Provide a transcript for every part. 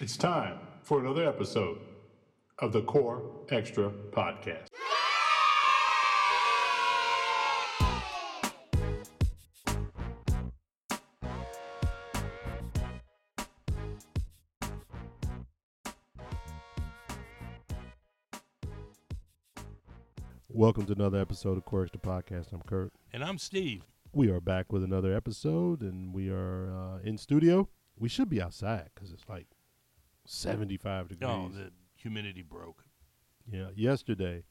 It's time for another episode of the Core Extra Podcast. Welcome to another episode of Core Extra Podcast. I'm Kurt. And I'm Steve. We are back with another episode, and we are uh, in studio. We should be outside because it's like 75 degrees. Oh, the humidity broke. yeah, yesterday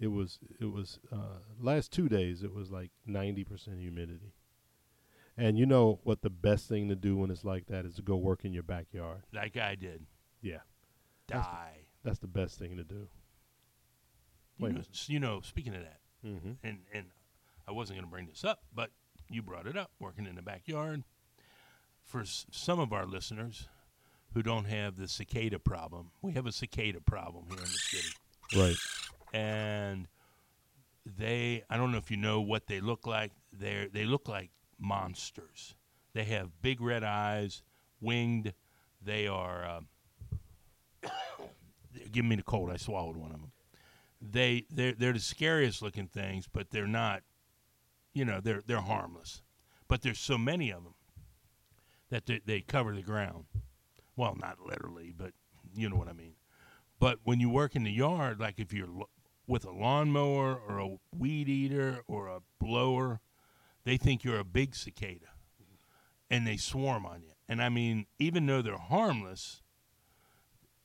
it was it was uh, last two days it was like 90% humidity. And you know what the best thing to do when it's like that is to go work in your backyard. Like I did. Yeah, Die. that's the best thing to do. You know, you know, speaking of that, Mm-hmm. and and I wasn't going to bring this up, but you brought it up. Working in the backyard. For s- some of our listeners who don't have the cicada problem, we have a cicada problem here in the city, Right. and they I don't know if you know what they look like. They they look like monsters. They have big red eyes, winged. They are. Um, they're giving me the cold. I swallowed one of them. They they're they're the scariest looking things, but they're not. You know, they're they're harmless. But there's so many of them that they, they cover the ground. Well, not literally, but you know what I mean. But when you work in the yard, like if you're with a lawnmower or a weed eater or a blower, they think you're a big cicada, and they swarm on you. And I mean, even though they're harmless,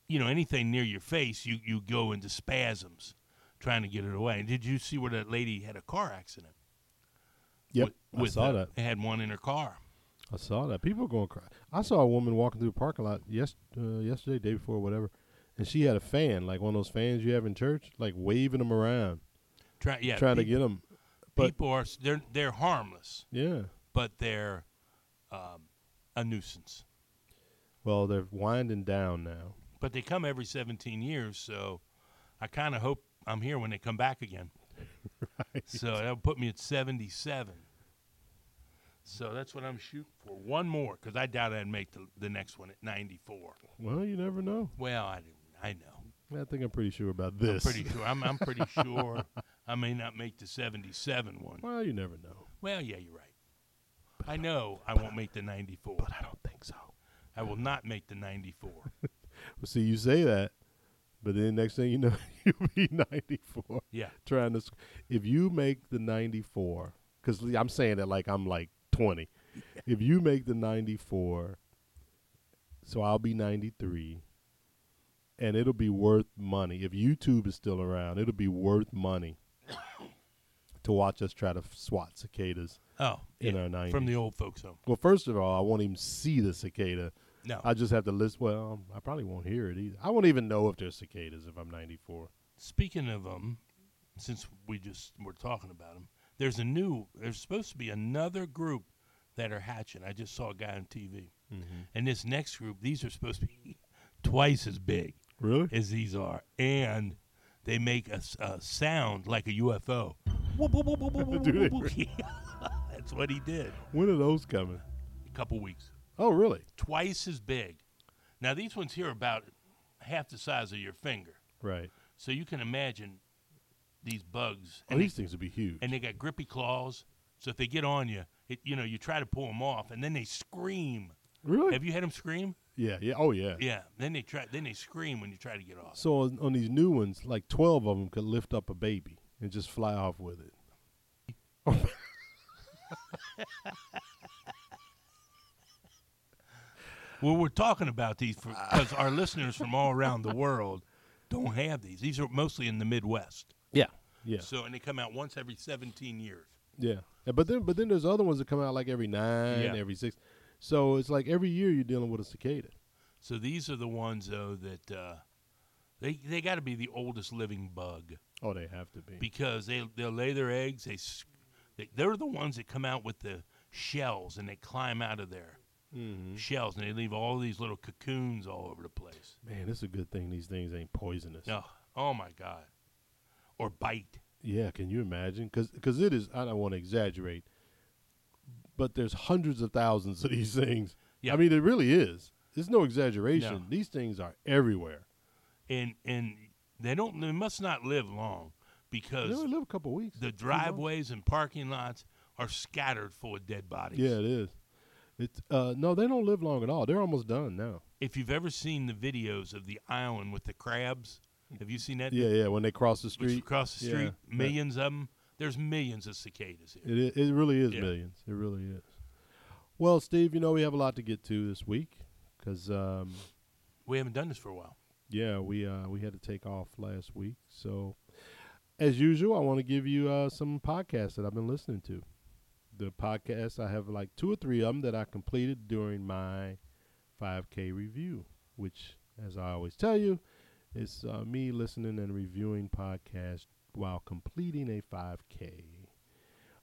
you know, anything near your face, you you go into spasms trying to get it away. Did you see where that lady had a car accident? Yep. With, with I saw uh, that. Had one in her car. I saw that. People are going cry. I saw a woman walking through the parking lot yes, uh, yesterday, day before, whatever, and she had a fan, like one of those fans you have in church, like waving them around, Try, yeah, trying to get them. but- people are they're they're harmless, Yeah. but they're um, a nuisance. Well, they're winding down now. But they come every 17 years, so I kind of hope I'm here when they come back again. right. So that'll put me at 77. So that's what I'm shooting for. One more, because I doubt I'd make the, the next one at 94. Well, you never know. Well, I, I know. I think I'm pretty sure about this. I'm pretty sure. I'm, I'm pretty sure I may not make the 77 one. well, you never know. Well, yeah, you're right. I know I won't make the 94. But I don't think so. I will not make the 94. Well, see, you say that, but then next thing you know, you'll be 94. Yeah. Trying to, if you make the 94, because I'm saying that like I'm like 20. If you make the 94, so I'll be 93, and it'll be worth money. If YouTube is still around, it'll be worth money to watch us try to f- swat cicadas Oh, in yeah, our 90s. from the old folks home. well, first of all, I won't even see the cicada. No. I just have to listen. Well, um, I probably won't hear it either. I won't even know if there's cicadas if I'm 94. Speaking of them, since we just were talking about them, there's a new. There's supposed to be another group that are hatching. I just saw a guy on TV, Mm-hmm. and this next group, these are supposed to be twice as big Really? as these are, and they make a, a sound like a UFO. That's what he did. When are those coming? A couple weeks, Oh, really? twice as big. Now these ones here are about half the size of your finger, Right. so you can imagine these bugs. Oh, and they- these things would be huge. and they got grippy claws. So if they get on you, it, you know, you try to pull them off, and then they scream. really? Have you had them scream? yeah. Yeah. Oh, yeah. Yeah. Then they try. Then they scream when you try to get off. So on, on these new ones, like 12 of them could lift up a baby and just fly off with it. Well, we're talking about these because our listeners from all around the world don't have these. These are mostly in the Midwest. Yeah. Yeah. So and they come out once every 17 years. Yeah. Yeah, But then, but then there's other ones that come out like every nine, Yeah. every six. So it's like every year you're dealing with a cicada. So these are the ones though that uh, they they got to be the oldest living bug. Oh, they have to be. because they they'll lay their eggs. They, they they're the ones that come out with the shells and they climb out of their mm-hmm. shells and they leave all these little cocoons all over the place. Man, it's a good thing these things ain't poisonous. Oh, oh my God! Or bite. Yeah, can you imagine? Because it is. I don't want to exaggerate, but there's hundreds of thousands of these things. Yeah. I mean, it really is. It's no exaggeration. No. These things are everywhere. and and they don't. They must not live long They because only live a couple weeks. the driveways and parking lots are scattered full of dead bodies. Yeah, it is. It's uh no, they don't live long at all. They're almost done now. If you've ever seen the videos of the island with the crabs, have you seen that? Yeah, yeah. When they cross the street, across the street, yeah. millions of them. There's millions of cicadas here. it it really is Yeah. millions. It really is. Well, Steve, you know we have a lot to get to this week because um, We haven't done this for a while. yeah, we uh, we had to take off last week. So, as usual, I want to give you uh, some podcasts that I've been listening to. The podcasts I have like two or three of them that I completed during my 5K review, which, as I always tell you, is uh, me listening and reviewing podcasts while completing a 5K.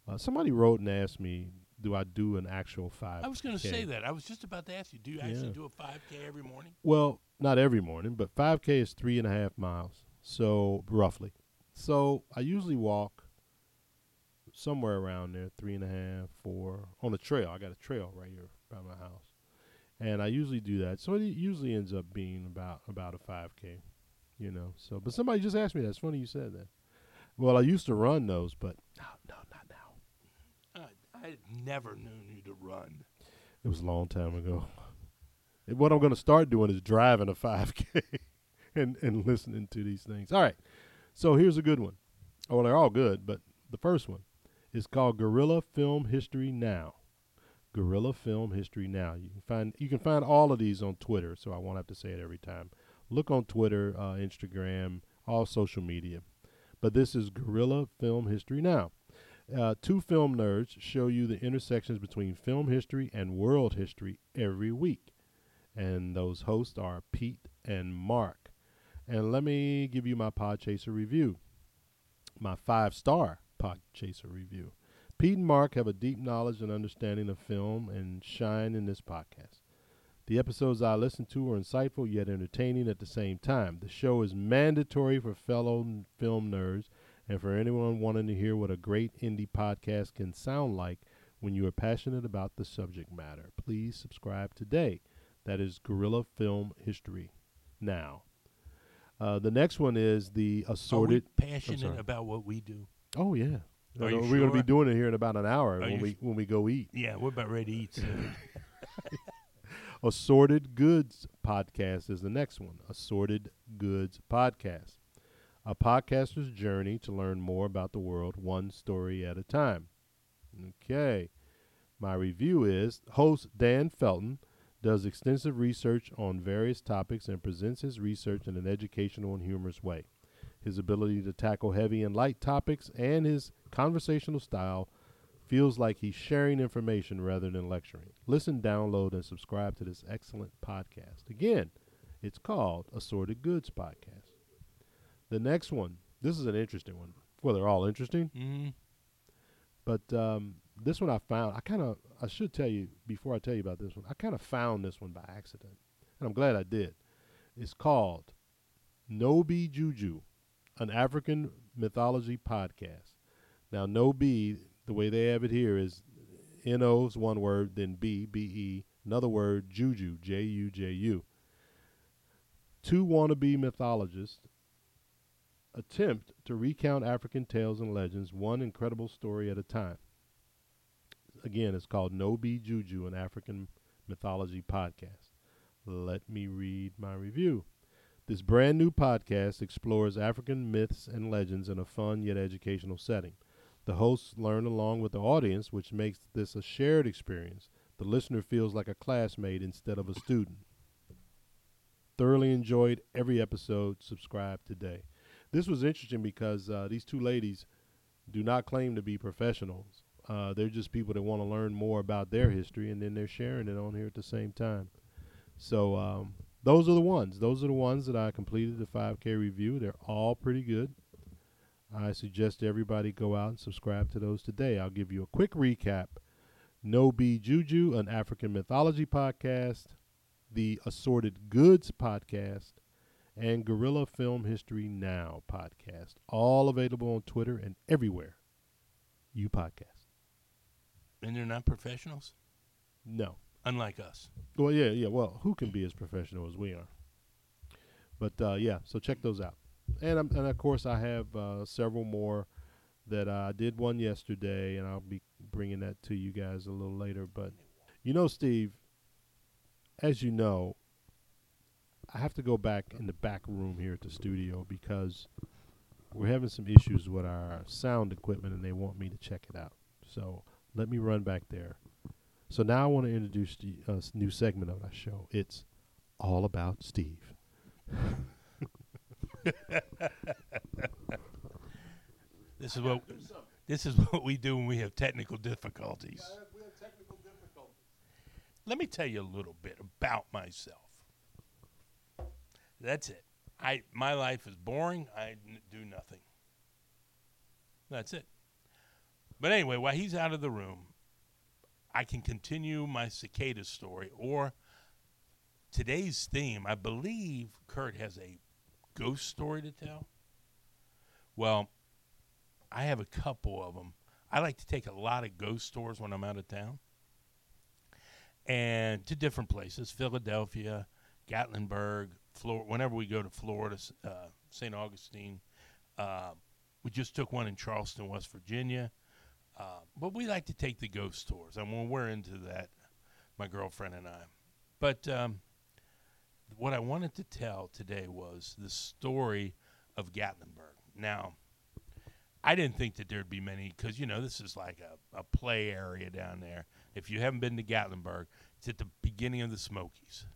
Uh, somebody wrote and asked me, "Do I do an actual 5K?" I was going to say that. I was just about to ask you. Do you actually Yeah. do a 5K every morning? Well, not every morning, but 5K is three and a half miles. So, roughly. So, I usually walk somewhere around there, three and a half, four, on a trail. I got a trail right here by my house. And I usually do that. So, it usually ends up being about, about a 5K, you know. So, but somebody just asked me that. It's funny you said that. Well, I used to run those, but no, no, not now. I, I never known you to run. It was a long time ago. And what I'm going to start doing is driving a 5K and, and listening to these things. All right. So here's a good one. Oh, well, they're all good, but the first one is called Gorilla Film History Now. Gorilla Film History Now. You can find you can find all of these on Twitter, so I won't have to say it every time. Look on Twitter, uh, Instagram, all social media. But this is Gorilla Film History Now. Uh, two film nerds show you the intersections between film history and world history every week. And those hosts are Pete and Mark. And let me give you my Podchaser review, my five star Podchaser review. Pete and Mark have a deep knowledge and understanding of film and shine in this podcast. The episodes I listen to are insightful yet entertaining at the same time. The show is mandatory for fellow film nerds and for anyone wanting to hear what a great indie podcast can sound like when you are passionate about the subject matter. Please subscribe today. That is Gorilla Film History. Now, uh, the next one is the assorted. passionate about what we do? Oh yeah, Are you we're going to be doing it here in about an hour Are when we when we go eat. Yeah, we're about ready to eat soon. Assorted Goods Podcast is the next one. Assorted Goods Podcast. A podcaster's journey to learn more about the world one story at a time. Okay. My review is host Dan Felton does extensive research on various topics and presents his research in an educational and humorous way. His ability to tackle heavy and light topics and his conversational style feels like he's sharing information rather than lecturing. Listen, download, and subscribe to this excellent podcast. Again, it's called Assorted Goods Podcast. The next one, this is an interesting one. Well, they're all interesting, mm but um, this one I found. I kind of, I should tell you before I tell you about this one. I kind of found this one by accident, and I'm glad I did. It's called No Be Juju, an African mythology podcast. Now, Nobi, the way they have it here is N O is one word, then B B E, another word, Juju, J U J U. Two wannabe mythologists attempt to recount African tales and legends, one incredible story at a time. Again, it's called No Be Juju, an African mythology podcast. Let me read my review. This brand new podcast explores African myths and legends in a fun yet educational setting. The hosts learn along with the audience, which makes this a shared experience. The listener feels like a classmate instead of a student. Thoroughly enjoyed every episode. Subscribe today. This was interesting because uh, these two ladies do not claim to be professionals. Uh, they're just people that want to learn more about their history, and then they're sharing it on here at the same time. So um, those are the ones. Those are the ones that I completed the 5K review. They're all pretty good. I suggest everybody go out and subscribe to those today. I'll give you a quick recap. No Be Juju, an African mythology podcast, the Assorted Goods podcast, and Gorilla Film History Now podcast. All available on Twitter and everywhere you podcast. And they're not professionals. No. unlike us. Well, yeah, yeah. Well, who can be as professional as we are? But uh, yeah, so check those out. And um, and of course, I have uh, several more that I did one yesterday, and I'll be bringing that to you guys a little later. But you know, Steve, as you know, I have to go back in the back room here at the studio because we're having some issues with our sound equipment, and they want me to check it out. So let me run back there. So now I want to introduce a uh, new segment of our show. It's all about Steve. This is what this is what we do when we have technical difficulties. Let me tell you a little bit about myself. That's it. I my life is boring. I n- do nothing. That's it. But anyway, while he's out of the room, I can continue my cicada story or today's theme. I believe Kurt has a ghost story to tell. Well, I have a couple of them. I like to take a lot of ghost tours when I'm out of town and to different places Philadelphia, Gatlinburg, Florida. Whenever we go to Florida, uh, St. Augustine, uh, we just took one in Charleston, West Virginia. Uh, but we like to take the ghost tours, and when we're into that, my girlfriend and I. But um, what I wanted to tell today was the story of Gatlinburg. Now, I didn't think that there'd be many because you know this is like a, a play area down there. If you haven't been to Gatlinburg, it's at the beginning of the Smokies.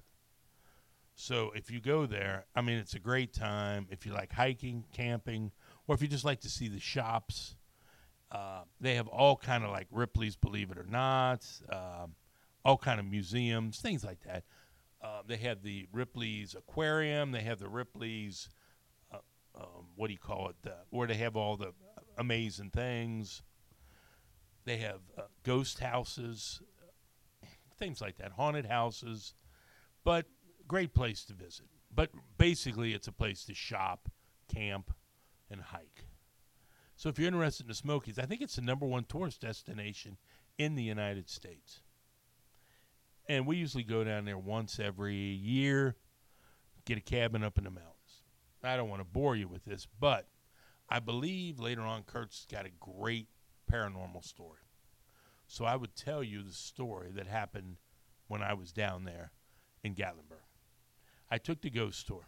So if you go there, I mean it's a great time. If you like hiking, camping, or if you just like to see the shops, uh, they have all kind of like Ripley's Believe It or Not, um, all kind of museums, things like that. Uh, they have the Ripley's Aquarium. They have the Ripley's uh, um, what do you call it? Uh, where they have all the amazing things. They have uh, ghost houses, things like that, haunted houses, but great place to visit. But basically, it's a place to shop, camp, and hike. So if you're interested in the Smokies, I think it's the number one tourist destination in the United States. And we usually go down there once every year, get a cabin up in the mountains. I don't want to bore you with this, but I believe later on Kurt's got a great paranormal story. So I would tell you the story that happened when I was down there in Gatlinburg. I took the ghost tour.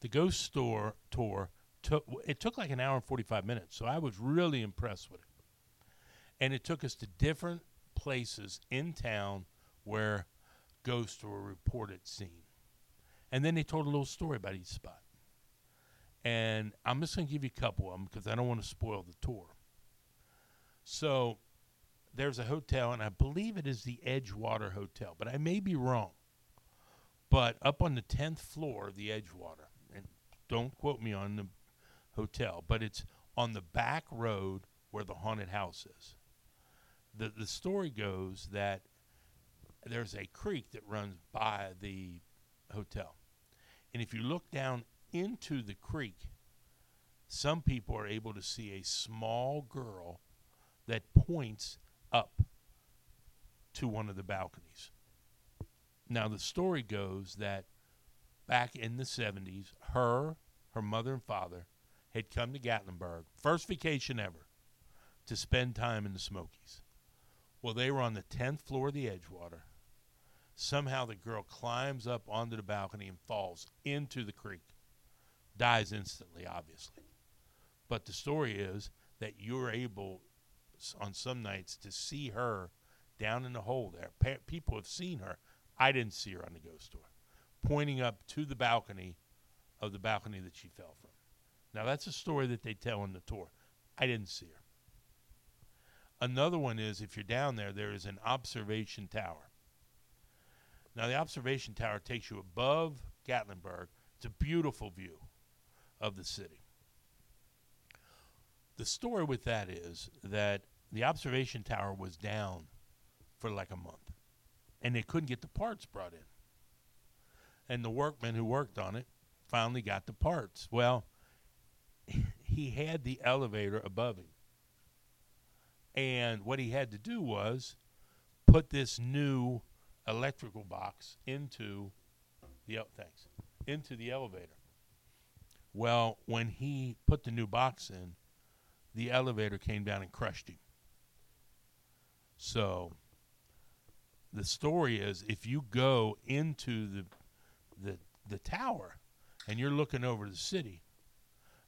The ghost store tour took it took like an hour and 45 minutes, so I was really impressed with it. And it took us to different places in town where ghosts were reported seen. And then they told a little story about each spot. And I'm just going to give you a couple of them because I don't want to spoil the tour. So there's a hotel, and I believe it is the Edgewater Hotel, but I may be wrong. But up on the 10th floor of the Edgewater, and don't quote me on the hotel, but it's on the back road where the haunted house is. The, the story goes that there's a creek that runs by the hotel. And if you look down into the creek, some people are able to see a small girl that points up to one of the balconies. Now, the story goes that back in the 70s, her, her mother, and father had come to Gatlinburg, first vacation ever, to spend time in the Smokies. Well, they were on the 10th floor of the Edgewater. Somehow the girl climbs up onto the balcony and falls into the creek. Dies instantly, obviously. But the story is that you're able on some nights to see her down in the hole there. Pa- people have seen her. I didn't see her on the ghost tour, pointing up to the balcony of the balcony that she fell from. Now, that's a story that they tell in the tour. I didn't see her. Another one is if you're down there, there is an observation tower. Now, the observation tower takes you above Gatlinburg. It's a beautiful view of the city. The story with that is that the observation tower was down for like a month, and they couldn't get the parts brought in. And the workman who worked on it finally got the parts. Well, he had the elevator above him. And what he had to do was put this new electrical box into the el- thanks into the elevator. Well, when he put the new box in, the elevator came down and crushed him. So the story is if you go into the the the tower and you're looking over the city,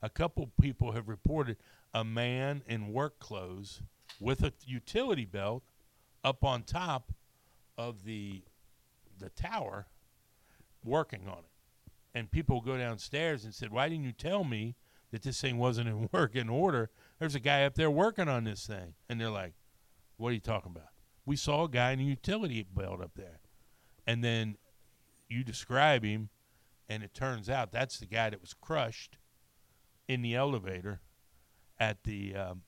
a couple people have reported a man in work clothes with a utility belt up on top of the the tower working on it. And people go downstairs and said, "Why didn't you tell me that this thing wasn't in working order? There's a guy up there working on this thing." And they're like, "What are you talking about?" We saw a guy in a utility belt up there. And then you describe him and it turns out that's the guy that was crushed in the elevator at the um,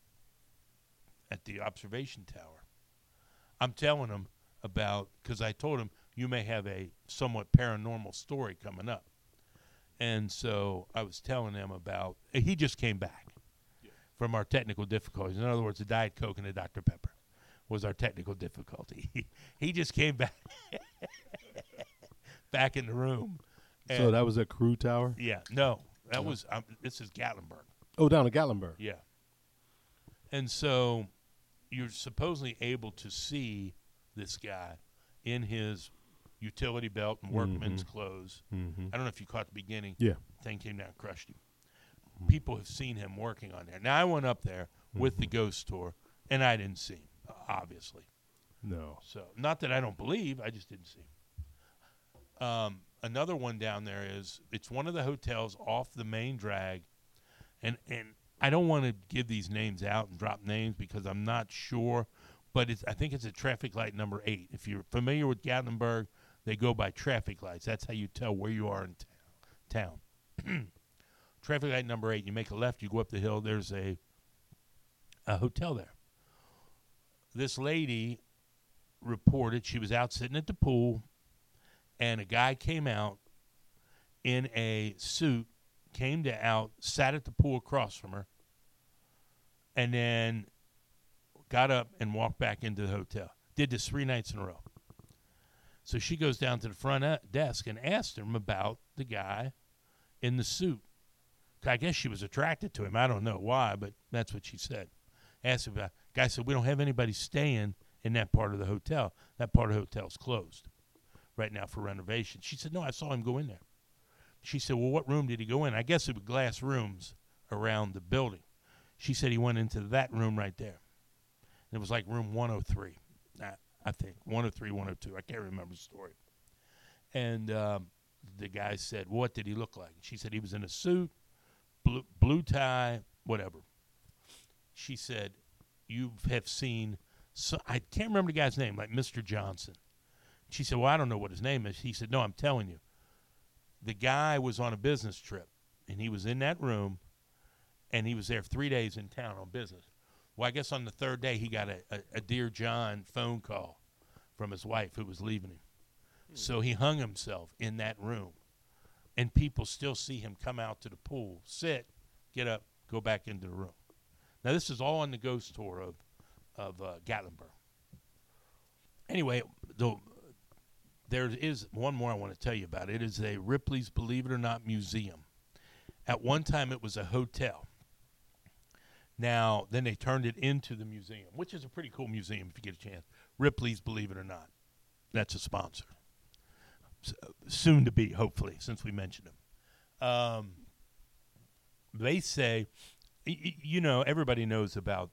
at the observation tower. I'm telling him about because I told him you may have a somewhat paranormal story coming up, and so I was telling him about. He just came back from our technical difficulties. In other words, a diet coke and a Dr Pepper was our technical difficulty. he just came back back in the room. So that was a crew tower. yeah, no, that was um, this is Gatlinburg. Oh, down at Gatlinburg. Yeah. And so you're supposedly able to see this guy in his utility belt and workman's clothes. Mm-hmm. I don't know if you caught the beginning. Yeah. Thing came down and crushed him. People have seen him working on there. Now I went up there with the ghost tour and I didn't see him, obviously. No. So not that I don't believe, I just didn't see him. Um, another one down there is it's one of the hotels off the main drag, and and I don't want to give these names out and drop names because I'm not sure, but it's I think it's a traffic light number eight. If you're familiar with Gatlinburg, they go by traffic lights. That's how you tell where you are in town. town. traffic light number eight. You make a left, you go up the hill. There's a a hotel there. This lady reported she was out sitting at the pool and a guy came out in a suit came to out sat at the pool across from her and then got up and walked back into the hotel did this three nights in a row so she goes down to the front uh, desk and asked him about the guy in the suit i guess she was attracted to him i don't know why but that's what she said asked about guy said we don't have anybody staying in that part of the hotel. That part of the hotel's closed right now for renovation. She said, No, I saw him go in there. She said, Well, what room did he go in? I guess it was glass rooms around the building. She said he went into that room right there. And It was like room 103, I, think. 103, 102. I can't remember the story. And um, the guy said, What did he look like? She said he was in a suit, blue, blue tie, whatever. She said, You have seen so I can't remember the guy's name, like Mr. Johnson. She said, "Well, I don't know what his name is." He said, "No, I'm telling you. The guy was on a business trip, and he was in that room, and he was there three days in town on business. Well, I guess on the third day, he got a, a, a dear John phone call from his wife who was leaving him. So he hung himself in that room, and people still see him come out to the pool, sit, get up, go back into the room. Now, this is all on the ghost tour of of uh, Gatlinburg. Anyway, the, there is one more I want to tell you about. It is a Ripley's Believe It or Not museum. At one time, it was a hotel. Now, then they turned it into the museum, which is a pretty cool museum if you get a chance. Ripley's Believe It or Not. That's a sponsor. S- soon to be, hopefully, since we mentioned them. Um, they say, you know, everybody knows about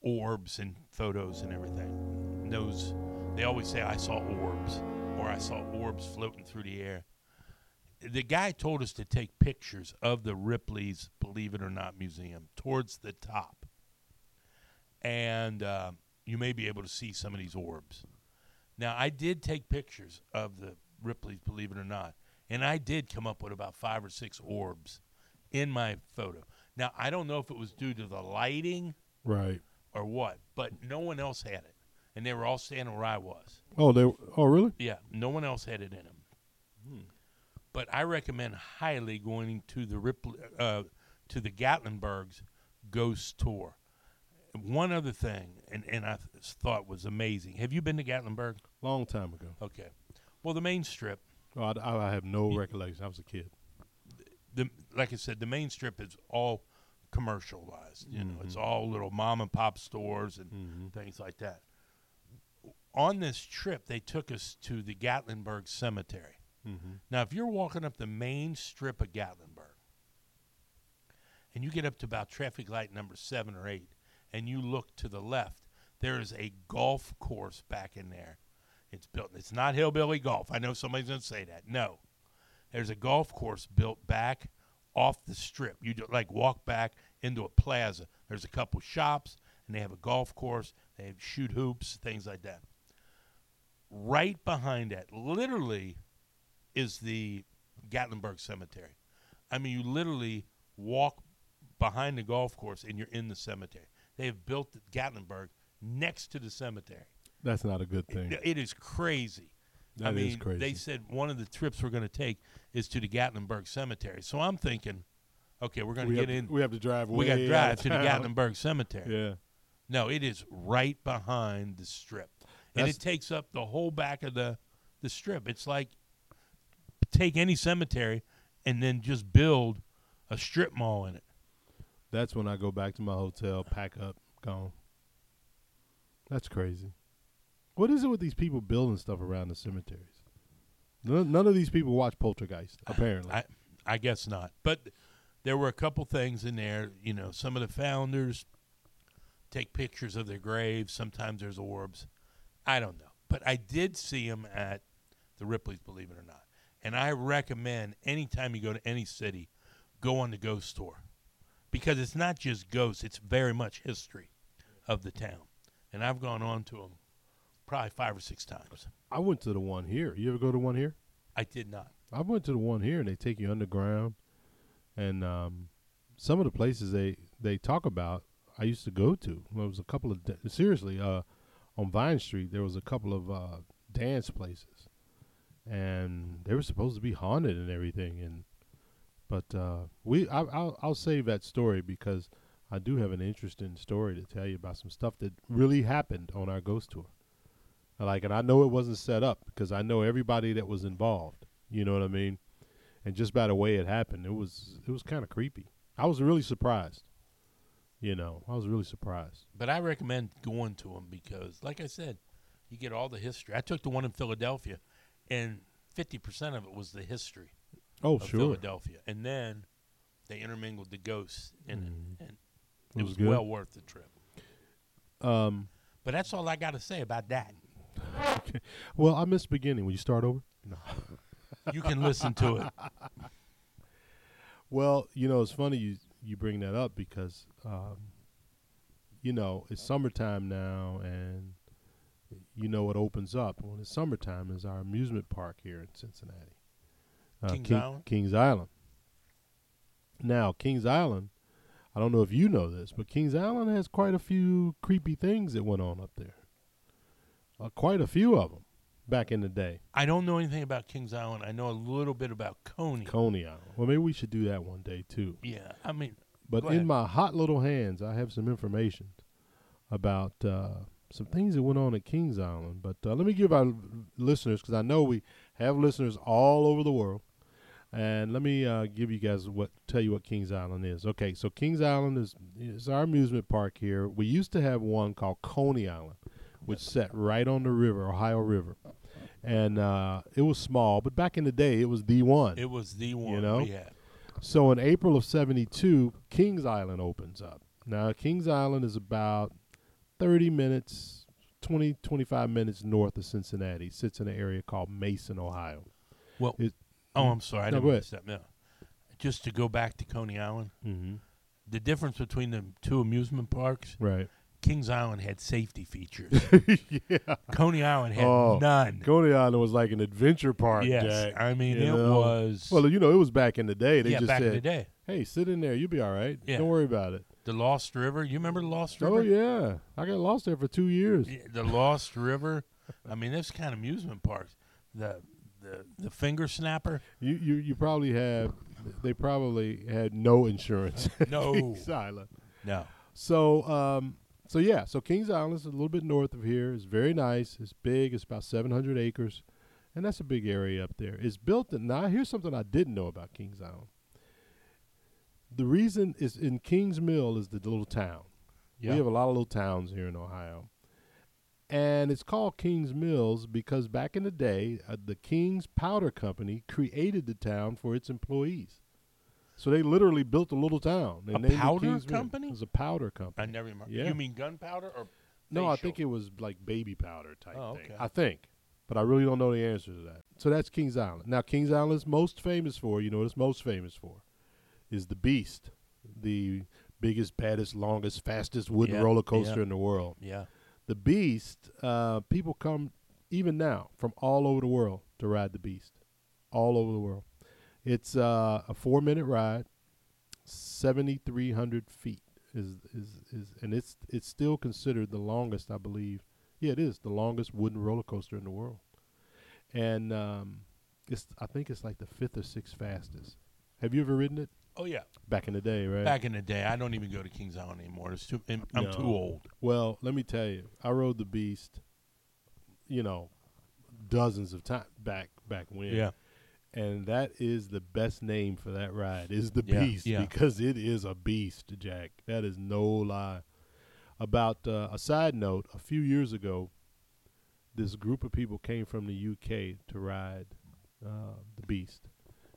orbs and photos and everything. Knows they always say I saw orbs or I saw orbs floating through the air. The guy told us to take pictures of the Ripley's Believe It or Not Museum towards the top, and uh, you may be able to see some of these orbs. Now, I did take pictures of the Ripley's Believe It or Not, and I did come up with about five or six orbs in my photo. Now, I don't know if it was due to the lighting Right. or what, but no one else had it, and they were all standing where I was. Oh, they. Oh, really? Yeah, no one else had it in them. Hmm. But I recommend highly going to the Ripley, uh, to the Gatlinburg's Ghost Tour. one other thing, and, and I th- thought was amazing. Have you been to Gatlinburg? Long time ago. Okay. Well, the main strip, Oh, I, I have no recollection. I was a kid. the like I said, the main strip is all commercialized. You mm-hmm. know, it's all little mom and pop stores and mm-hmm. things like that. On this trip, they took us to the Gatlinburg Cemetery. Mm-hmm. Now, if you're walking up the main strip of Gatlinburg, and you get up to about traffic light number seven or eight, and you look to the left, there is a golf course back in there. It's built. It's not hillbilly golf. I know somebody's going to say that. No, there's a golf course built back off the strip. You do, like walk back into a plaza. There's a couple shops, and they have a golf course. They have shoot hoops, things like that. Right behind that, literally, is the Gatlinburg Cemetery. I mean, you literally walk behind the golf course and you're in the cemetery. They have built Gatlinburg next to the cemetery. That's not a good thing. It- it is crazy. I That is mean, crazy. they said one of the trips we're going to take is to the Gatlinburg Cemetery. So I'm thinking, okay, we're going to get in. we have to drive. we got to drive to the. Gatlinburg Cemetery. Yeah. No, it is right behind the strip, and That's- it takes up the whole back of the the strip. It's like take any cemetery and then just build a strip mall in it. That's when I go back to my hotel, pack up, gone. That's crazy. What is it with these people building stuff around the cemeteries? None, none of these people watch Poltergeist, apparently. I I guess not. But there were a couple things in there. You know, some of the founders take pictures of their graves. Sometimes there's orbs. I don't know, but I did see them at the Ripley's, believe it or not. And I recommend anytime you go to any city, go on the ghost tour because it's not just ghosts; it's very much history of the town. And I've gone on to them probably five or six times. I went to the one here. You ever go to one here? I did not. I went to the one here, and they take you underground, and um, some of the places they they talk about, I used to go to. There was a couple of da- seriously uh, on Vine Street. There was a couple of uh, dance places, and they were supposed to be haunted and everything. And but uh, we, I, I'll I'll save that story because I do have an interesting story to tell you about some stuff that really happened on our ghost tour. Like, and I know it wasn't set up because I know everybody that was involved. You know what I mean? And just by the way it happened, it was it was kind of creepy. I was really surprised. You know, I was really surprised. But I recommend going to them because, like I said, you get all the history. I took the one in Philadelphia, and fifty percent of it was the history Oh, of sure. Philadelphia, and then they intermingled the ghosts in it, and it, Mm-hmm. was was, well worth the trip. Um, But that's all I got to say about that. okay. well, I missed the beginning. Will you start over? No. You can listen to it. Well, you know, it's funny you you bring that up because, um, you know, it's summertime now, and you know what opens up when it's summertime is our amusement park here in Cincinnati, uh, Kings King- Island? Kings Island. Now, Kings Island, I don't know if you know this, but Kings Island has quite a few creepy things that went on up there. Uh, quite a few of them back in the day. I don't know anything about Kings Island. I know a little bit about Coney. Coney Island. Well, maybe we should do that one day too. yeah, I mean, But in my hot little hands, I have some information about uh, some things that went on at Kings Island. But uh, let me give our listeners, because I know we have listeners all over the world, and let me uh, give you guys what tell you what Kings Island is. Okay, so Kings Island is is our amusement park here. We used to have one called Coney Island, which sat right on the river, Ohio River, and uh, it was small, but back in the day, it was the one. it was the one you know? we had. So in April of 72, Kings Island opens up. Now, Kings Island is about 30 minutes, 20, 25 minutes north of Cincinnati. Sits in an area called Mason, Ohio. Well, It- oh, I'm sorry, I No, didn't mean ahead. No, just to go back to Coney Island. Mm-hmm. The difference between the two amusement parks, Right. Kings Island had safety features. yeah. Coney Island had Oh, none. Coney Island was like an adventure park. yes, Jack, I mean it know? was. Well, you know, it was back in the day. They yeah, just back said, in the day, hey, sit in there. You'll be all right. Yeah. Don't worry about it. the Lost River. You remember the Lost River? Oh, yeah. I got lost there for two years. The Lost River. I mean, this kind of amusement parks. The the the finger snapper. You, you, you probably have, they probably had no insurance. No. Island. No, So, um, So yeah, so Kings Island is a little bit north of here. It's very nice. It's big. It's about 700 acres, and that's a big area up there. It's built. In, now here's something I didn't know about Kings Island. The reason is in Kings Mill is the little town. Yeah. We have a lot of little towns here in Ohio. And it's called Kings Mills because back in the day, uh, the Kings Powder Company created the town for its employees. So they literally built a little town. And A powder company? It was a powder company. I never remember. Yeah. You mean gunpowder or? No, I think it was like baby powder type Oh, thing. I think. But I really don't know the answer to that. So that's Kings Island. Now, Kings Island is most famous for, you know what it's most famous for? Is the Beast, the biggest, baddest, longest, fastest wooden Yeah, roller coaster yeah. in the world. Yeah. The Beast, uh, people come even now from all over the world to ride the Beast, all over the world. It's uh, a four-minute ride, seventy-three hundred feet is is is, and it's it's still considered the longest, I believe. Yeah, it is the longest wooden roller coaster in the world, and um, it's I think it's like the fifth or sixth fastest. Have you ever ridden it Oh yeah. back in the day? Right. Back in the day, I don't even go to Kings Island anymore. It's too. I'm No. too old. Well, let me tell you, I rode the Beast, you know, dozens of times back back when. And that is the best name for that ride is the Yeah, Beast yeah. because it is a beast, Jack. That is no lie. About uh, a side note, a few years ago, this group of people came from the UK to ride uh, the Beast,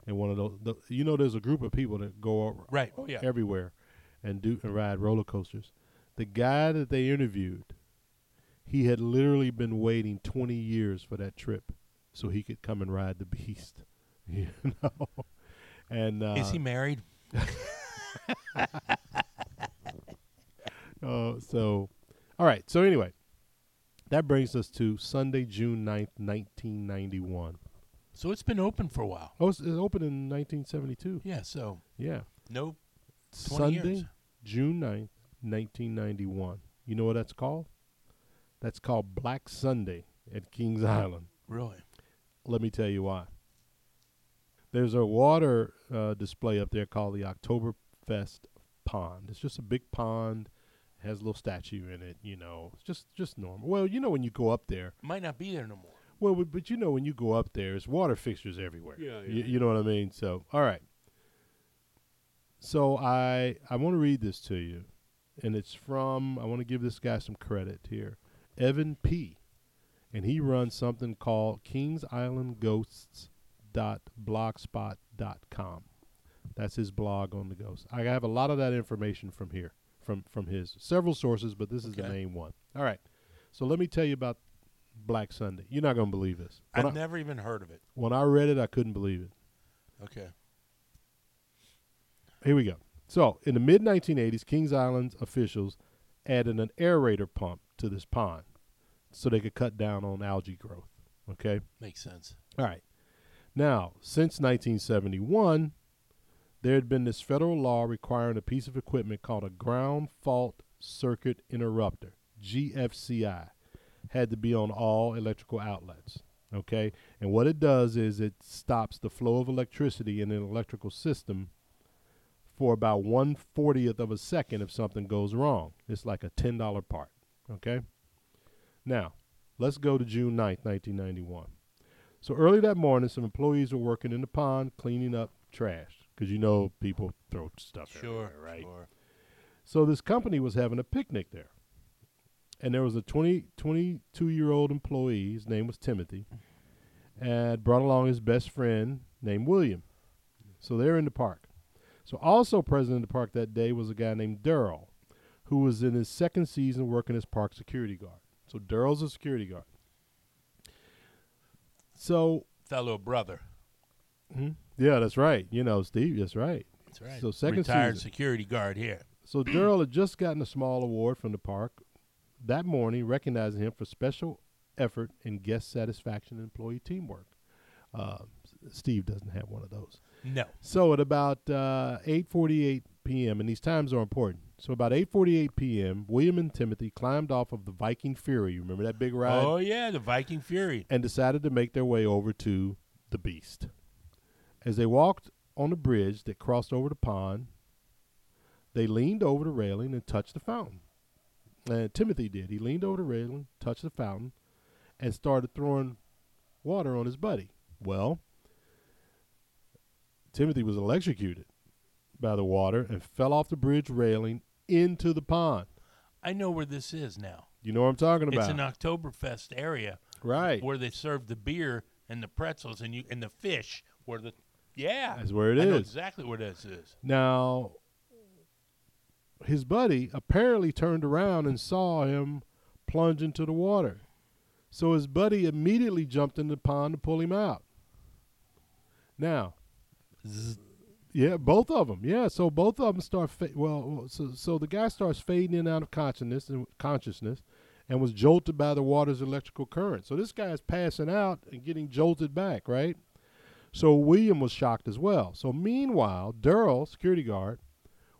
and one of those, the, you know, there's a group of people that go Right. Oh yeah. everywhere and do and ride roller coasters. The guy that they interviewed, he had literally been waiting 20 years for that trip so he could come and ride the beast. You know. And uh Is he married? uh, so all right. So anyway, that brings us to Sunday, June 9th, 1991. So it's been open for a while. Oh, it opened in 1972. Yeah. So Yeah. no. 20 Sunday, years. June 9th, 1991. You know what that's called? That's called Black Sunday at Kings Island. Really. Let me tell you why. There's a water uh, display up there called the Oktoberfest Pond. It's just a big pond, has a little statue in it. You know, it's just just normal. Well, you know when you go up there. Might not be there no more. Well, but- but you know when you go up there, it's water fixtures everywhere. Yeah, You, yeah. you know what I mean. So, all right. So I I want to read this to you, and it's from I want to give this guy some credit here, Evan P, and he runs something called Kings Island Ghosts dot blogspot dot com. That's his blog on the ghost. I have a lot of that information from here, from from his several sources, but this is the main one. All right. So let me tell you about Black Sunday. You're not gonna believe this. When I've I, never even heard of it. when I read it, I couldn't believe it. Okay. Here we go. So, in the mid 1980s, Kings Island officials added an aerator pump to this pond so they could cut down on algae growth. Okay? Makes sense. All right. Now, since 1971, there had been this federal law requiring a piece of equipment called a ground fault circuit interrupter, GFCI, had to be on all electrical outlets. Okay? And what it does is it stops the flow of electricity in an electrical system for about one fortieth of a second if something goes wrong. It's like a ten dollar part. Okay? Now, let's go to June 9th, 1991. So early that morning, some employees were working in the pond cleaning up trash because you know people throw stuff around. Sure. right? Sure. So this company was having a picnic there. And there was a 20, 22 year old employee, his name was Timothy, and brought along his best friend named William. So they're in the park. So also present in the park that day was a guy named Daryl, who was in his second season working as park security guard. So Daryl's a security guard. So Fellow brother. Mhm. yeah, that's right. You know, Steve, that's right. That's right. So second Retired season. security guard here. So Daryl had just gotten a small award from the park that morning, recognizing him for special effort in guest satisfaction and employee teamwork. Uh, Steve doesn't have one of those. No. So at about uh, 8:48 p.m., and these times are important. So about 8:48 p.m., William and Timothy climbed off of the Viking Fury. You remember that big ride? Oh yeah, the Viking Fury. and decided to make their way over to the Beast. As they walked on the bridge that crossed over the pond, they leaned over the railing and touched the fountain. And Timothy did. He leaned over the railing, touched the fountain, and started throwing water on his buddy. Well, Timothy was electrocuted by the water and fell off the bridge railing into the pond. I know where this is now. You know what I'm talking about. It's an Oktoberfest area right. where they serve the beer and the pretzels and you and the fish. Where the yeah, That's where it I know is. exactly where this is. Now, his buddy apparently turned around and saw him plunge into the water. So his buddy immediately jumped in the pond to pull him out. Now, yeah, both of them. Yeah, so both of them start. Fa- well, so so the guy starts fading in and out of consciousness and consciousness, and was jolted by the water's electrical current. So this guy's passing out and getting jolted back, right? So William was shocked as well. So meanwhile, Durrell, security guard,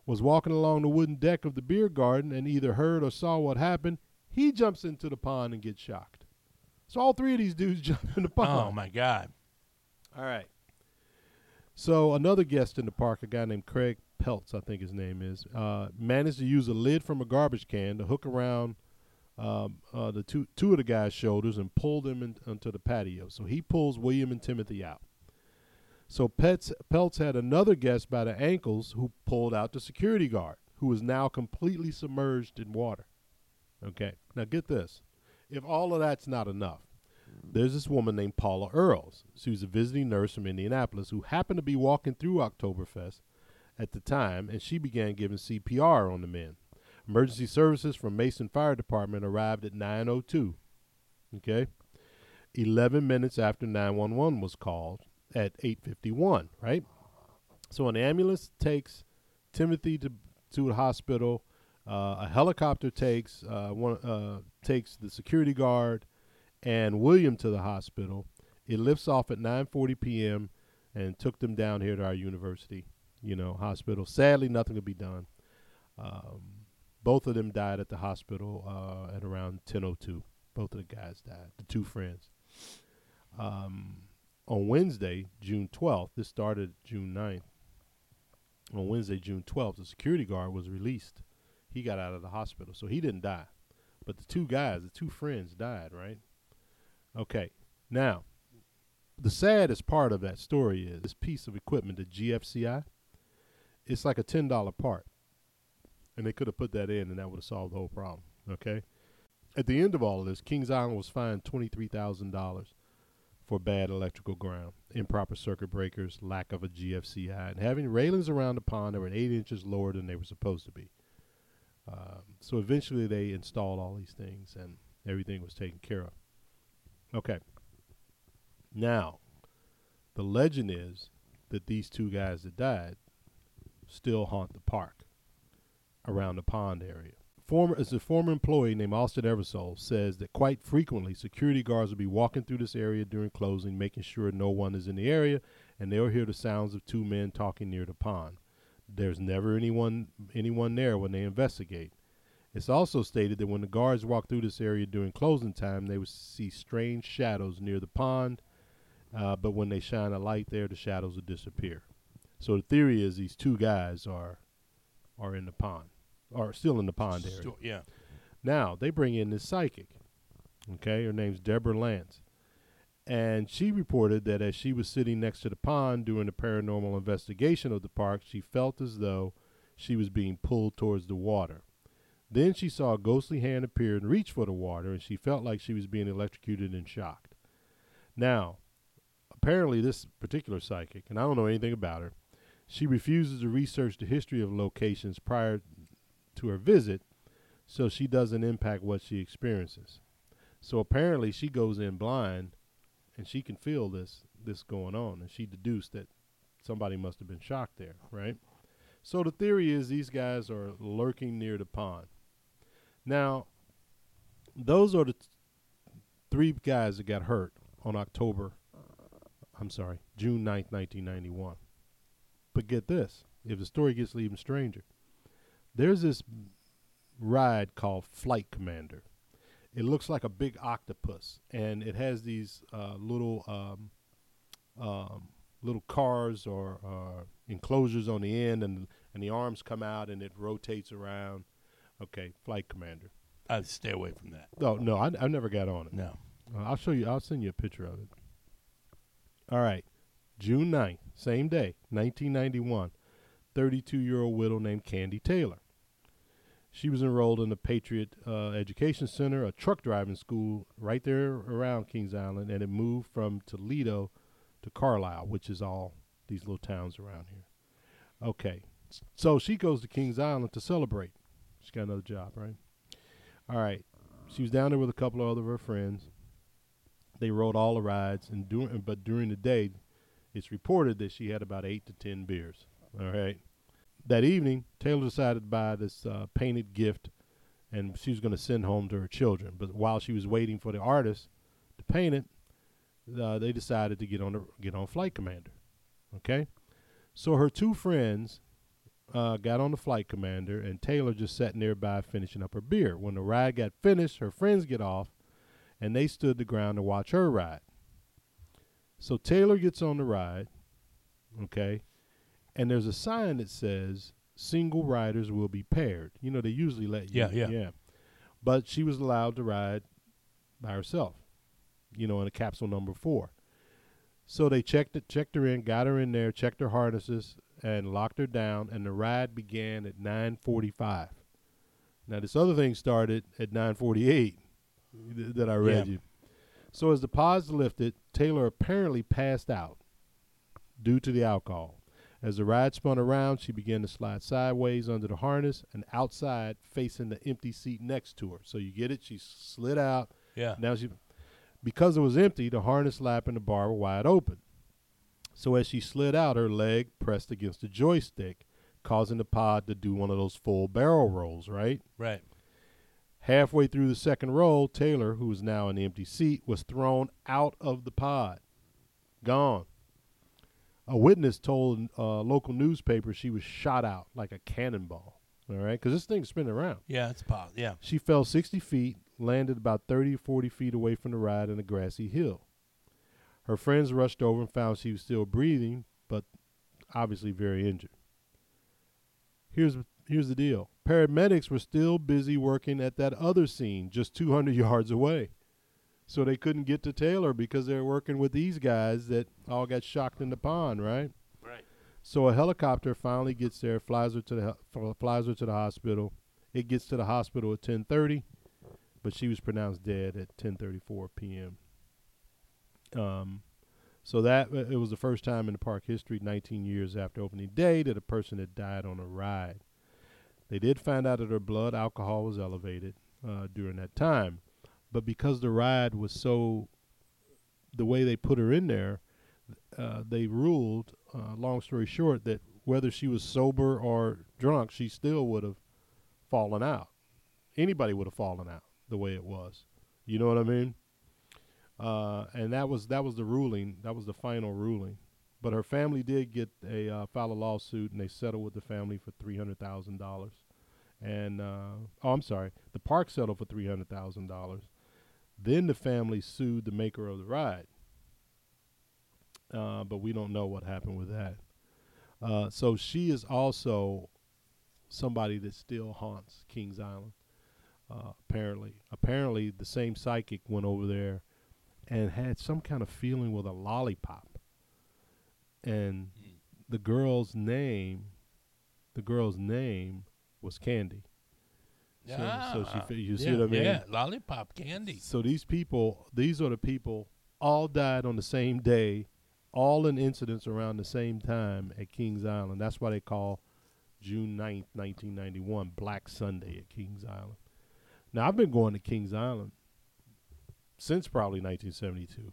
was walking along the wooden deck of the beer garden and either heard or saw what happened. He jumps into the pond and gets shocked. So all three of these dudes jump in the oh, pond. Oh my God! All right. So another guest in the park, a guy named Craig Peltz, I think his name is, uh, managed to use a lid from a garbage can to hook around um, uh, the two two of the guy's shoulders and pull them in, onto the patio. So he pulls William and Timothy out. So Peltz, Peltz had another guest by the ankles who pulled out the security guard, who is now completely submerged in water. Okay, now get this. If all of that's not enough, there's this woman named Paula Earls. She was a visiting nurse from Indianapolis who happened to be walking through Oktoberfest at the time, and she began giving CPR on the men. Emergency services from Mason Fire Department arrived at 9:02. Okay, 11 minutes after 911 was called at 8:51. Right. So an ambulance takes Timothy to to the hospital. Uh, a helicopter takes uh, one uh, takes the security guard and William to the hospital. It lifts off at 9:40 p.m. and took them down here to our university, you know, hospital. Sadly, nothing could be done. Um, both of them died at the hospital uh, at around 10:02. Both of the guys died. The two friends. Um, on Wednesday, June 12th, this started June 9th. On Wednesday, June 12th, the security guard was released. He got out of the hospital, so he didn't die. But the two guys, the two friends, died, right? Okay. Now, the saddest part of that story is this piece of equipment, the GFCI, it's like a $10 part. And they could have put that in and that would have solved the whole problem. Okay? At the end of all of this, Kings Island was fined $23,000 for bad electrical ground, improper circuit breakers, lack of a GFCI, and having railings around the pond that were eight inches lower than they were supposed to be. Um, so eventually they installed all these things and everything was taken care of. Okay. Now, the legend is that these two guys that died still haunt the park around the pond area. Former, as a former employee named Austin Eversole says that quite frequently security guards will be walking through this area during closing, making sure no one is in the area, and they'll hear the sounds of two men talking near the pond. There's never anyone anyone there when they investigate. It's also stated that when the guards walk through this area during closing time, they would see strange shadows near the pond, uh, but when they shine a light there, the shadows would disappear. So the theory is these two guys are are in the pond, are still in the pond area. Yeah. Now they bring in this psychic. Okay, her name's Deborah Lance. And she reported that as she was sitting next to the pond during the paranormal investigation of the park, she felt as though she was being pulled towards the water. Then she saw a ghostly hand appear and reach for the water, and she felt like she was being electrocuted and shocked. Now, apparently, this particular psychic, and I don't know anything about her, she refuses to research the history of locations prior to her visit so she doesn't impact what she experiences. So apparently she goes in blind and she can feel this this going on and she deduced that somebody must have been shocked there, right? So the theory is these guys are lurking near the pond. Now, those are the t- three guys that got hurt on October I'm sorry, June 9th, 1991. But get this, if the story gets even stranger. There's this ride called Flight Commander. It looks like a big octopus, and it has these uh, little um, um, little cars or uh, enclosures on the end, and and the arms come out, and it rotates around. Okay, Flight Commander. I'd stay away from that. Oh no, I, I never got on it. No. Uh, I'll show you. I'll send you a picture of it. All right, June 9th, same day, 1991. 32-year-old widow named Candy Taylor. She was enrolled in the Patriot uh, Education Center, a truck driving school right there around Kings Island, and it moved from Toledo to Carlisle, which is all these little towns around here. Okay, so she goes to Kings Island to celebrate. She got another job, right? All right, she was down there with a couple of other of her friends. They rode all the rides, and during but during the day, it's reported that she had about eight to ten beers. All right. That evening, Taylor decided to buy this uh, painted gift, and she was going to send home to her children. But while she was waiting for the artist to paint it, uh, they decided to get on the, get on Flight Commander. Okay, so her two friends uh, got on the Flight Commander, and Taylor just sat nearby finishing up her beer. When the ride got finished, her friends get off, and they stood the ground to watch her ride. So Taylor gets on the ride, okay, and there's a sign that says single riders will be paired. You know, they usually let you. Yeah, yeah. yeah. But she was allowed to ride by herself, you know, in a capsule number four. So they checked it, checked her in, got her in there, checked her harnesses, and locked her down. And the ride began at 9:45. Now this other thing started at 9:48 th- that I read Yeah. you. So as the pods lifted, Taylor apparently passed out due to the alcohol. As the ride spun around, she began to slide sideways under the harness and outside, facing the empty seat next to her. So you get it? She slid out. Yeah. Now she, because it was empty, the harness lap and the bar were wide open. So as she slid out, her leg pressed against the joystick, causing the pod to do one of those full barrel rolls, right? Right. Halfway through the second roll, Taylor, who was now in the empty seat, was thrown out of the pod. Gone. A witness told a local newspaper she was shot out like a cannonball. All right, because this thing's spinning around. Yeah, it's pop. Yeah. She fell 60 feet, landed about 30 or 40 feet away from the ride in a grassy hill. Her friends rushed over and found she was still breathing, but obviously very injured. Here's here's the deal. Paramedics were still busy working at that other scene just 200 yards away. So they couldn't get to Taylor because they were working with these guys that all got shocked in the pond, right? Right. So a helicopter finally gets there, flies her to the flies her to the hospital. It gets to the hospital at 10:30, but she was pronounced dead at 10:34 p.m. Um, so that uh, it was the first time in the park history, 19 years after opening day, that a person had died on a ride. They did find out that her blood alcohol was elevated uh, during that time, but because the ride was so, the way they put her in there, uh, they ruled, uh, long story short, that whether she was sober or drunk, she still would have fallen out. Anybody would have fallen out the way it was. You know what I mean? Uh, and that was that was the ruling. That was the final ruling. But her family did get a uh, file a lawsuit, and they settled with the family for three hundred thousand dollars. And uh, oh, I'm sorry, the park settled for three hundred thousand dollars. Then the family sued the maker of the ride uh, but we don't know what happened with that. Uh, so she is also somebody that still haunts Kings Island. Uh, apparently, apparently the same psychic went over there and had some kind of feeling with a lollipop, and the girl's name, the girl's name was Candy. So, so she, fi- you see yeah, what I mean? Yeah, lollipop candy. So these people, these are the people, all died on the same day, all in incidents around the same time at Kings Island. That's why they call June 9th, 1991, Black Sunday at Kings Island. Now, I've been going to Kings Island since probably 1972.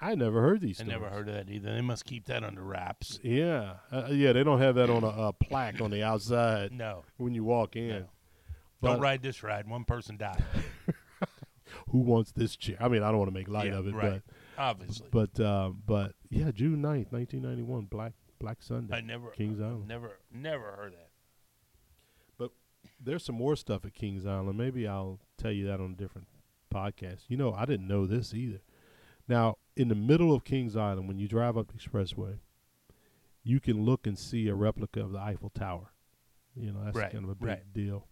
I never heard these I stories. never heard of that either. They must keep that under wraps. Yeah, uh, yeah, they don't have that on a, a plaque on the outside No. when you walk in. no. But Don't ride this ride. One person died. who wants this chair? I mean, I don't want to make light Yeah, of it, right. Obviously. but but um, but yeah, June 9th, 1991, Black Black Sunday. I never Kings Island. Never never heard that. But there's some more stuff at Kings Island. Maybe I'll tell you that on a different podcast. You know, I didn't know this either. Now, in the middle of Kings Island, when you drive up the expressway, you can look and see a replica of the Eiffel Tower. You know, that's Right, kind of a big right. deal.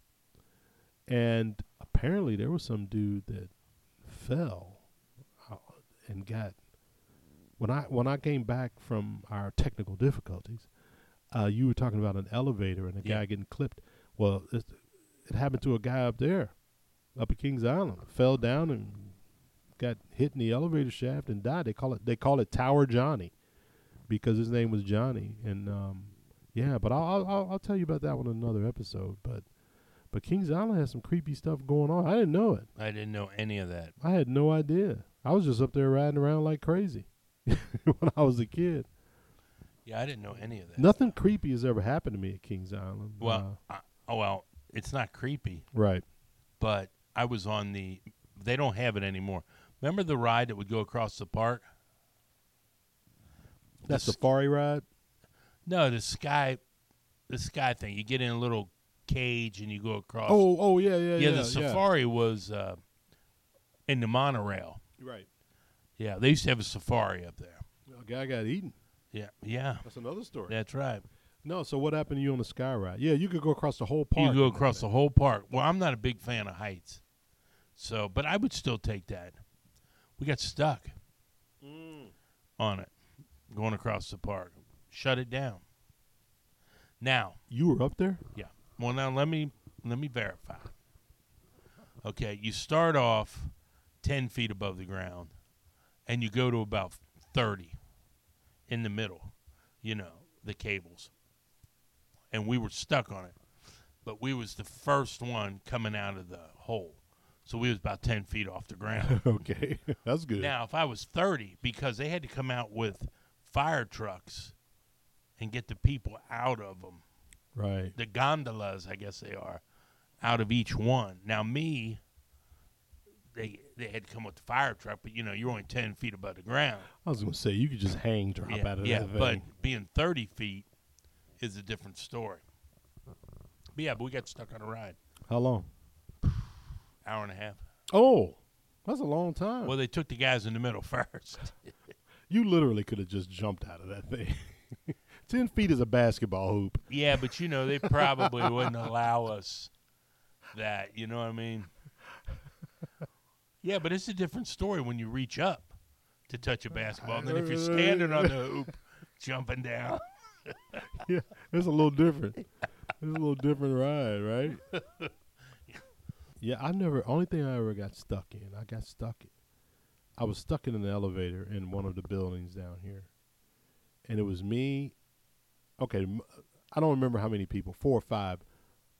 and apparently there was some dude that fell and got when I when I came back from our technical difficulties, uh, you were talking about an elevator and a Yeah. guy getting clipped. Well, it, it happened to a guy up there, up at Kings Island. Fell down and got hit in the elevator shaft and died. They call it they call it Tower Johnny because his name was Johnny. And um, yeah, but I'll, I'll I'll tell you about that one in another episode. But but Kings Island has some creepy stuff going on. I didn't know it. I didn't know any of that. I had no idea. I was just up there riding around like crazy when I was a kid. Yeah, I didn't know any of that. Nothing creepy has ever happened to me at Kings Island. Well, I, oh well, it's not creepy, Uh, right. but I was on the. They don't have it anymore. Remember the ride that would go across the park? That The safari ride. No, the sky, the sky thing. You get in a little cage and you go across. Oh, oh yeah, yeah, yeah, yeah. the safari was uh, in the monorail. Right. Yeah, they used to have a safari up there. A guy got eaten. Yeah, yeah, That's another story. that's right. No, so what happened to you on the sky ride? Yeah, you could go across the whole park. You go across the whole park. Well, I'm not a big fan of heights, so but I would still take that. We got stuck Mm. on it going across the park. Shut it down. Now, You were up there. yeah. Well, now let me let me verify. Okay, you start off ten feet above the ground, and you go to about thirty in the middle. You know the cables, and we were stuck on it, but we was the first one coming out of the hole, so we was about ten feet off the ground. okay, that's good. Now, if I was 30, because they had to come out with fire trucks and get the people out of them, right. the gondolas, I guess they are, out of each one. Now, me, they they had to come with the fire truck, but you know, you're only 10 feet above the ground. I was gonna say you could just hang drop yeah, out of yeah that thing. but being 30 feet is a different story. But yeah, but we got stuck on a ride, How long? Hour and a half. Oh, that's a long time. Well, they took the guys in the middle first. you literally could have just jumped out of that thing. Ten feet is a basketball hoop. Yeah, but you know, they probably wouldn't allow us that. You know what I mean? Yeah, but it's a different story when you reach up to touch a basketball than if you're standing on the hoop, jumping down. yeah, it's a little different. It's a little different ride, right? Yeah, I never. Only thing I ever got stuck in, I got stuck. In, I was stuck in an elevator in one of the buildings down here, and it was me. Okay, I don't remember how many people, four or five,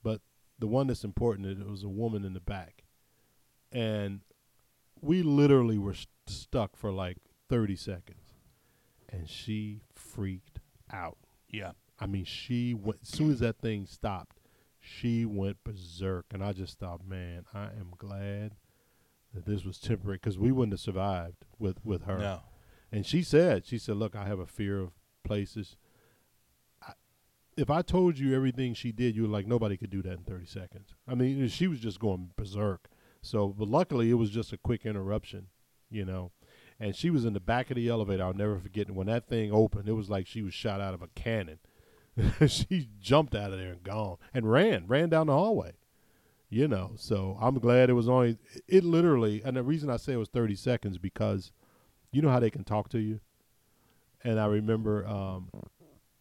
but the one that's important, it was a woman in the back, and we literally were st- stuck for like thirty seconds, and she freaked out. Yeah. I mean, she went as soon as that thing stopped, she went berserk, and I just thought, man, I am glad that this was temporary because we wouldn't have survived with with her. No. And she said, she said, look, I have a fear of places. I, if I told you everything she did, you were like, nobody could do that in thirty seconds. I mean, she was just going berserk. So, but luckily, it was just a quick interruption, you know. And she was in the back of the elevator. I'll never forget. And When that thing opened, it was like she was shot out of a cannon. she jumped out of there and gone and ran, ran down the hallway. You know, so I'm glad it was only it literally and the reason I say it was 30 seconds because you know how they can talk to you. And I remember um,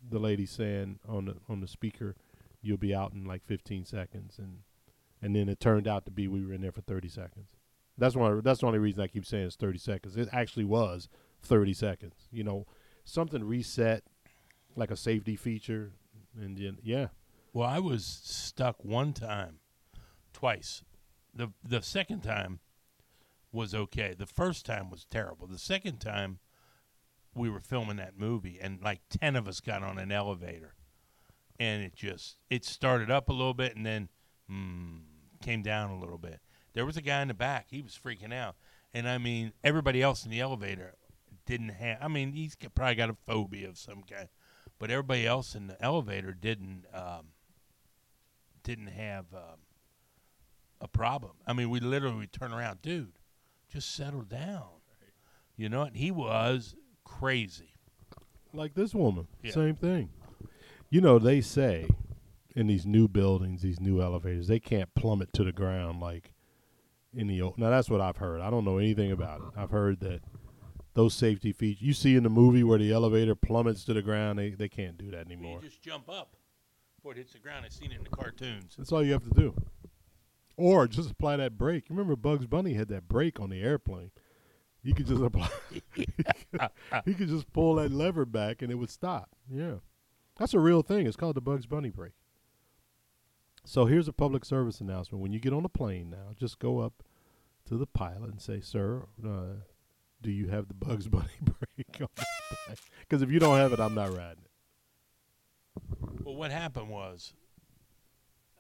the lady saying on the on the speaker, "You'll be out in like 15 seconds," and and then it turned out to be we were in there for 30 seconds. That's why that's the only reason I keep saying it's 30 seconds. It actually was 30 seconds. You know, something reset like a safety feature, and then yeah, Well, I was stuck one time, twice. the The second time was okay. The first time was terrible. The second time, we were filming that movie, and like ten of us got on an elevator, and it just it started up a little bit, and then mm, came down a little bit. There was a guy in the back; he was freaking out, and I mean, everybody else in the elevator didn't have. I mean, he's probably got a phobia of some kind, but everybody else in the elevator didn't um, didn't have um, a problem. I mean, we literally would turn around, dude, just settle down. You know, and he was crazy. like this woman, Yeah. same thing. You know, they say in these new buildings, these new elevators, they can't plummet to the ground like in the old. Now that's what I've heard. I don't know anything about it. I've heard that those safety features you see in the movie where the elevator plummets to the ground, they they can't do that anymore. You just jump up before it hits the ground. I've seen it in the cartoons. That's all you have to do. Or just apply that brake. Remember Bugs Bunny had that brake on the airplane. You could just apply he could just pull that lever back and it would stop. Yeah. That's a real thing. It's called the Bugs Bunny brake. So here's a public service announcement. When you get on a plane now, just go up to the pilot and say, "Sir, uh, do you have the Bugs Bunny brake on? Because if you don't have it, I'm not riding it. Well, what happened was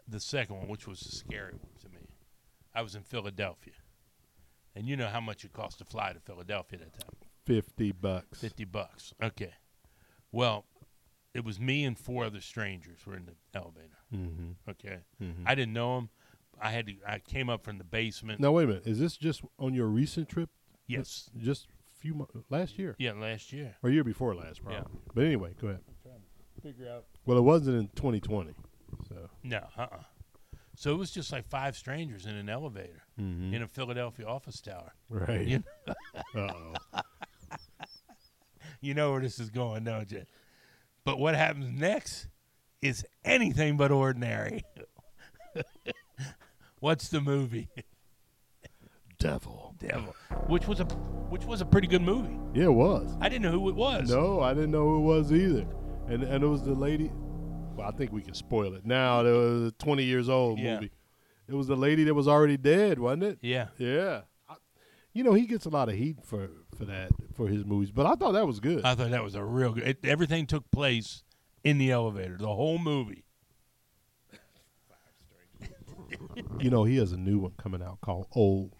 the second one, which was the scary one to me. I was in Philadelphia, and you know how much it cost to fly to Philadelphia at that time. Fifty bucks. Fifty bucks. Okay. Well, it was me and four other strangers were in the elevator. Mm-hmm. Okay. Mhm. I didn't know them. I had to. I came up from the basement. Now wait a minute. Is this just on your recent trip? Yes. Just a few months last year Yeah, last year. or year before last, probably. Yeah. But anyway, go ahead. Figure out. Well, it wasn't in 2020, so. No. Uh. uh So it was just like five strangers in an elevator Mm-hmm. in a Philadelphia office tower. Right. You, Uh-oh. you know where this is going, don't you? But what happens next is anything but ordinary. What's the movie? Devil. Devil, which was a which was a pretty good movie. Yeah, it was. I didn't know who it was. No, I didn't know who it was either. And and it was the lady. Well, I think we can spoil it now. It was a 20 years old Yeah. movie. It was the lady that was already dead, wasn't it? Yeah. Yeah. I, you know, he gets a lot of heat for for that for his movies, but I thought that was good. I thought that was a real good. It, everything took place in the elevator. The whole movie. you know, he has a new one coming out called Old.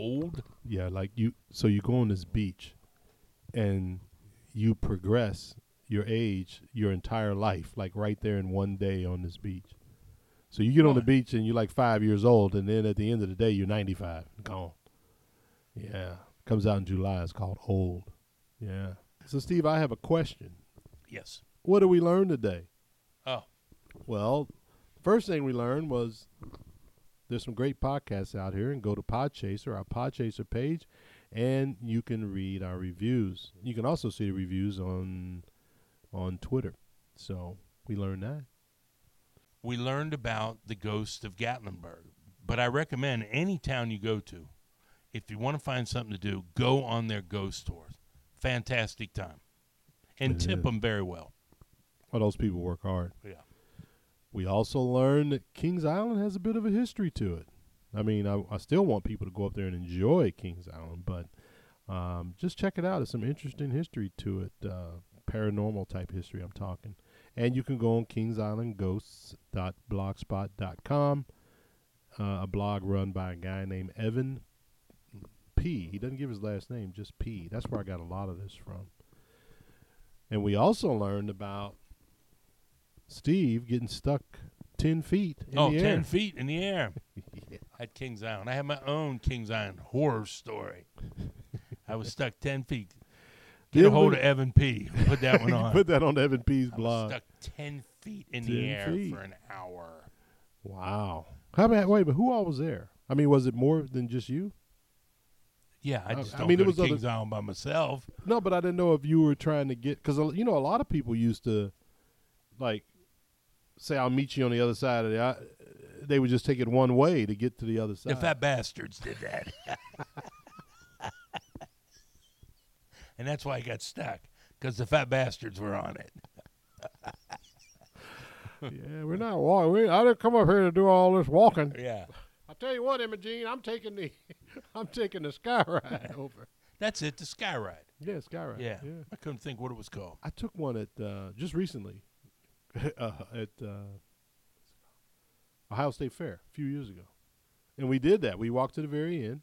Old. Yeah, like you. So you go on this beach, and you progress your age your entire life, like right there in one day on this beach. So you get on the beach and you're like five years old, and then at the end of the day you're 95, gone. Yeah, comes out in July. It's called Old. Yeah. So Steve, I have a question. Yes. What did we learn today? Oh. Well, first thing we learned was there's some great podcasts out here, and go to Podchaser, our Podchaser page, and you can read our reviews. You can also see the reviews on on Twitter. So we learned that. We learned about the ghost of Gatlinburg, but I recommend any town you go to, if you want to find something to do, go on their ghost tours. Fantastic time, and It tip is. them very well. Well, those people work hard. Yeah. We also learned that Kings Island has a bit of a history to it. I mean, I, I still want people to go up there and enjoy Kings Island, but um, just check it out. There's some interesting history to it, uh, paranormal type history. I'm talking, and you can go on Kings Island KingsIslandGhosts.blogspot.com, uh, a blog run by a guy named Evan P. He doesn't give his last name, just P. That's where I got a lot of this from. And we also learned about Steve getting stuck 10 feet in oh, the 10 air. feet in the air Yeah. at Kings Island. I had my own Kings Island horror story. I was stuck 10 feet. Get a hold we- of Evan P. Put that one on. Put that on Evan P's I was blog. stuck 10 feet in 10 the air feet. for an hour. Wow. How about, wait, but who all was there? I mean, was it more than just you? Yeah, I just I don't mean, it was to other- Kings Island by myself. No, but I didn't know if you were trying to get, because, uh, you know, a lot of people used to, like, say, I'll meet you on the other side of the, I, they would just take it one way to get to the other side. The fat bastards did that. and that's why I got stuck, because the fat bastards were on it. yeah, we're not walking. We, I didn't come up here to do all this walking. Yeah. I tell you what, Imogene, I'm taking the, I'm taking the sky ride over. That's it, the sky ride. Yeah, sky ride. Yeah. yeah. I couldn't think what it was called. I took one at uh, just recently uh, at uh, Ohio State Fair a few years ago, and we did that. We walked to the very end,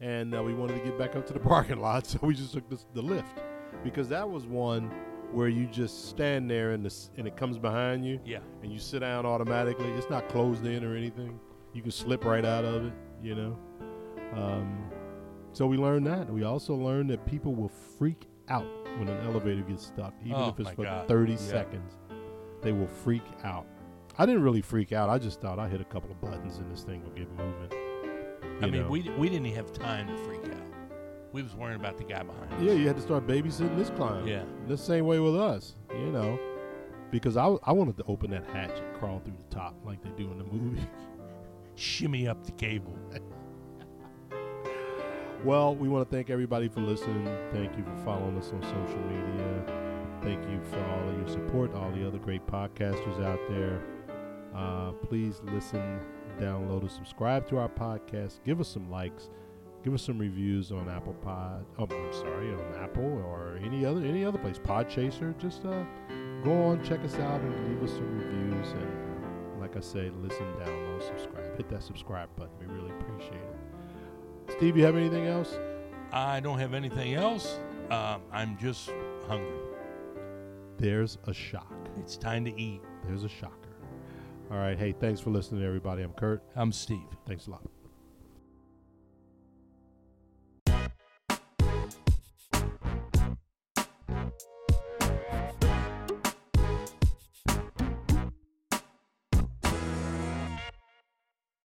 and uh, we wanted to get back up to the parking lot, so we just took this, the lift because that was one where you just stand there and the, and it comes behind you, Yeah. and you sit down automatically. It's not closed in or anything. You can slip right out of it, you know. Um, so we learned that. We also learned that people will freak out when an elevator gets stuck, even Oh, if it's for God. 30 Yeah. seconds. they will freak out. I didn't really freak out. I just thought I hit a couple of buttons and this thing will get moving. I mean, know. we we didn't have time to freak out. We was worrying about the guy behind us. Yeah, you had to start babysitting this clown. Yeah. The same way with us, you know. Because I, I wanted to open that hatch and crawl through the top like they do in the movie. Shimmy up the cable. well, we want to thank everybody for listening. Thank you for following us on social media. Thank you for all of your support, all the other great podcasters out there. Uh, please listen, download, and subscribe to our podcast. Give us some likes. Give us some reviews on Apple Pod. Oh, I'm sorry, on Apple or any other any other place. Podchaser. Just uh, go on, check us out, and leave us some reviews. And like I say, listen, download, subscribe. Hit that subscribe button. We really appreciate it. Steve, you have anything else? I don't have anything else. Um, I'm just hungry. There's a shock. It's time to eat. There's a shocker. All right. Hey, thanks for listening, everybody. I'm Kurt. I'm Steve. Thanks a lot.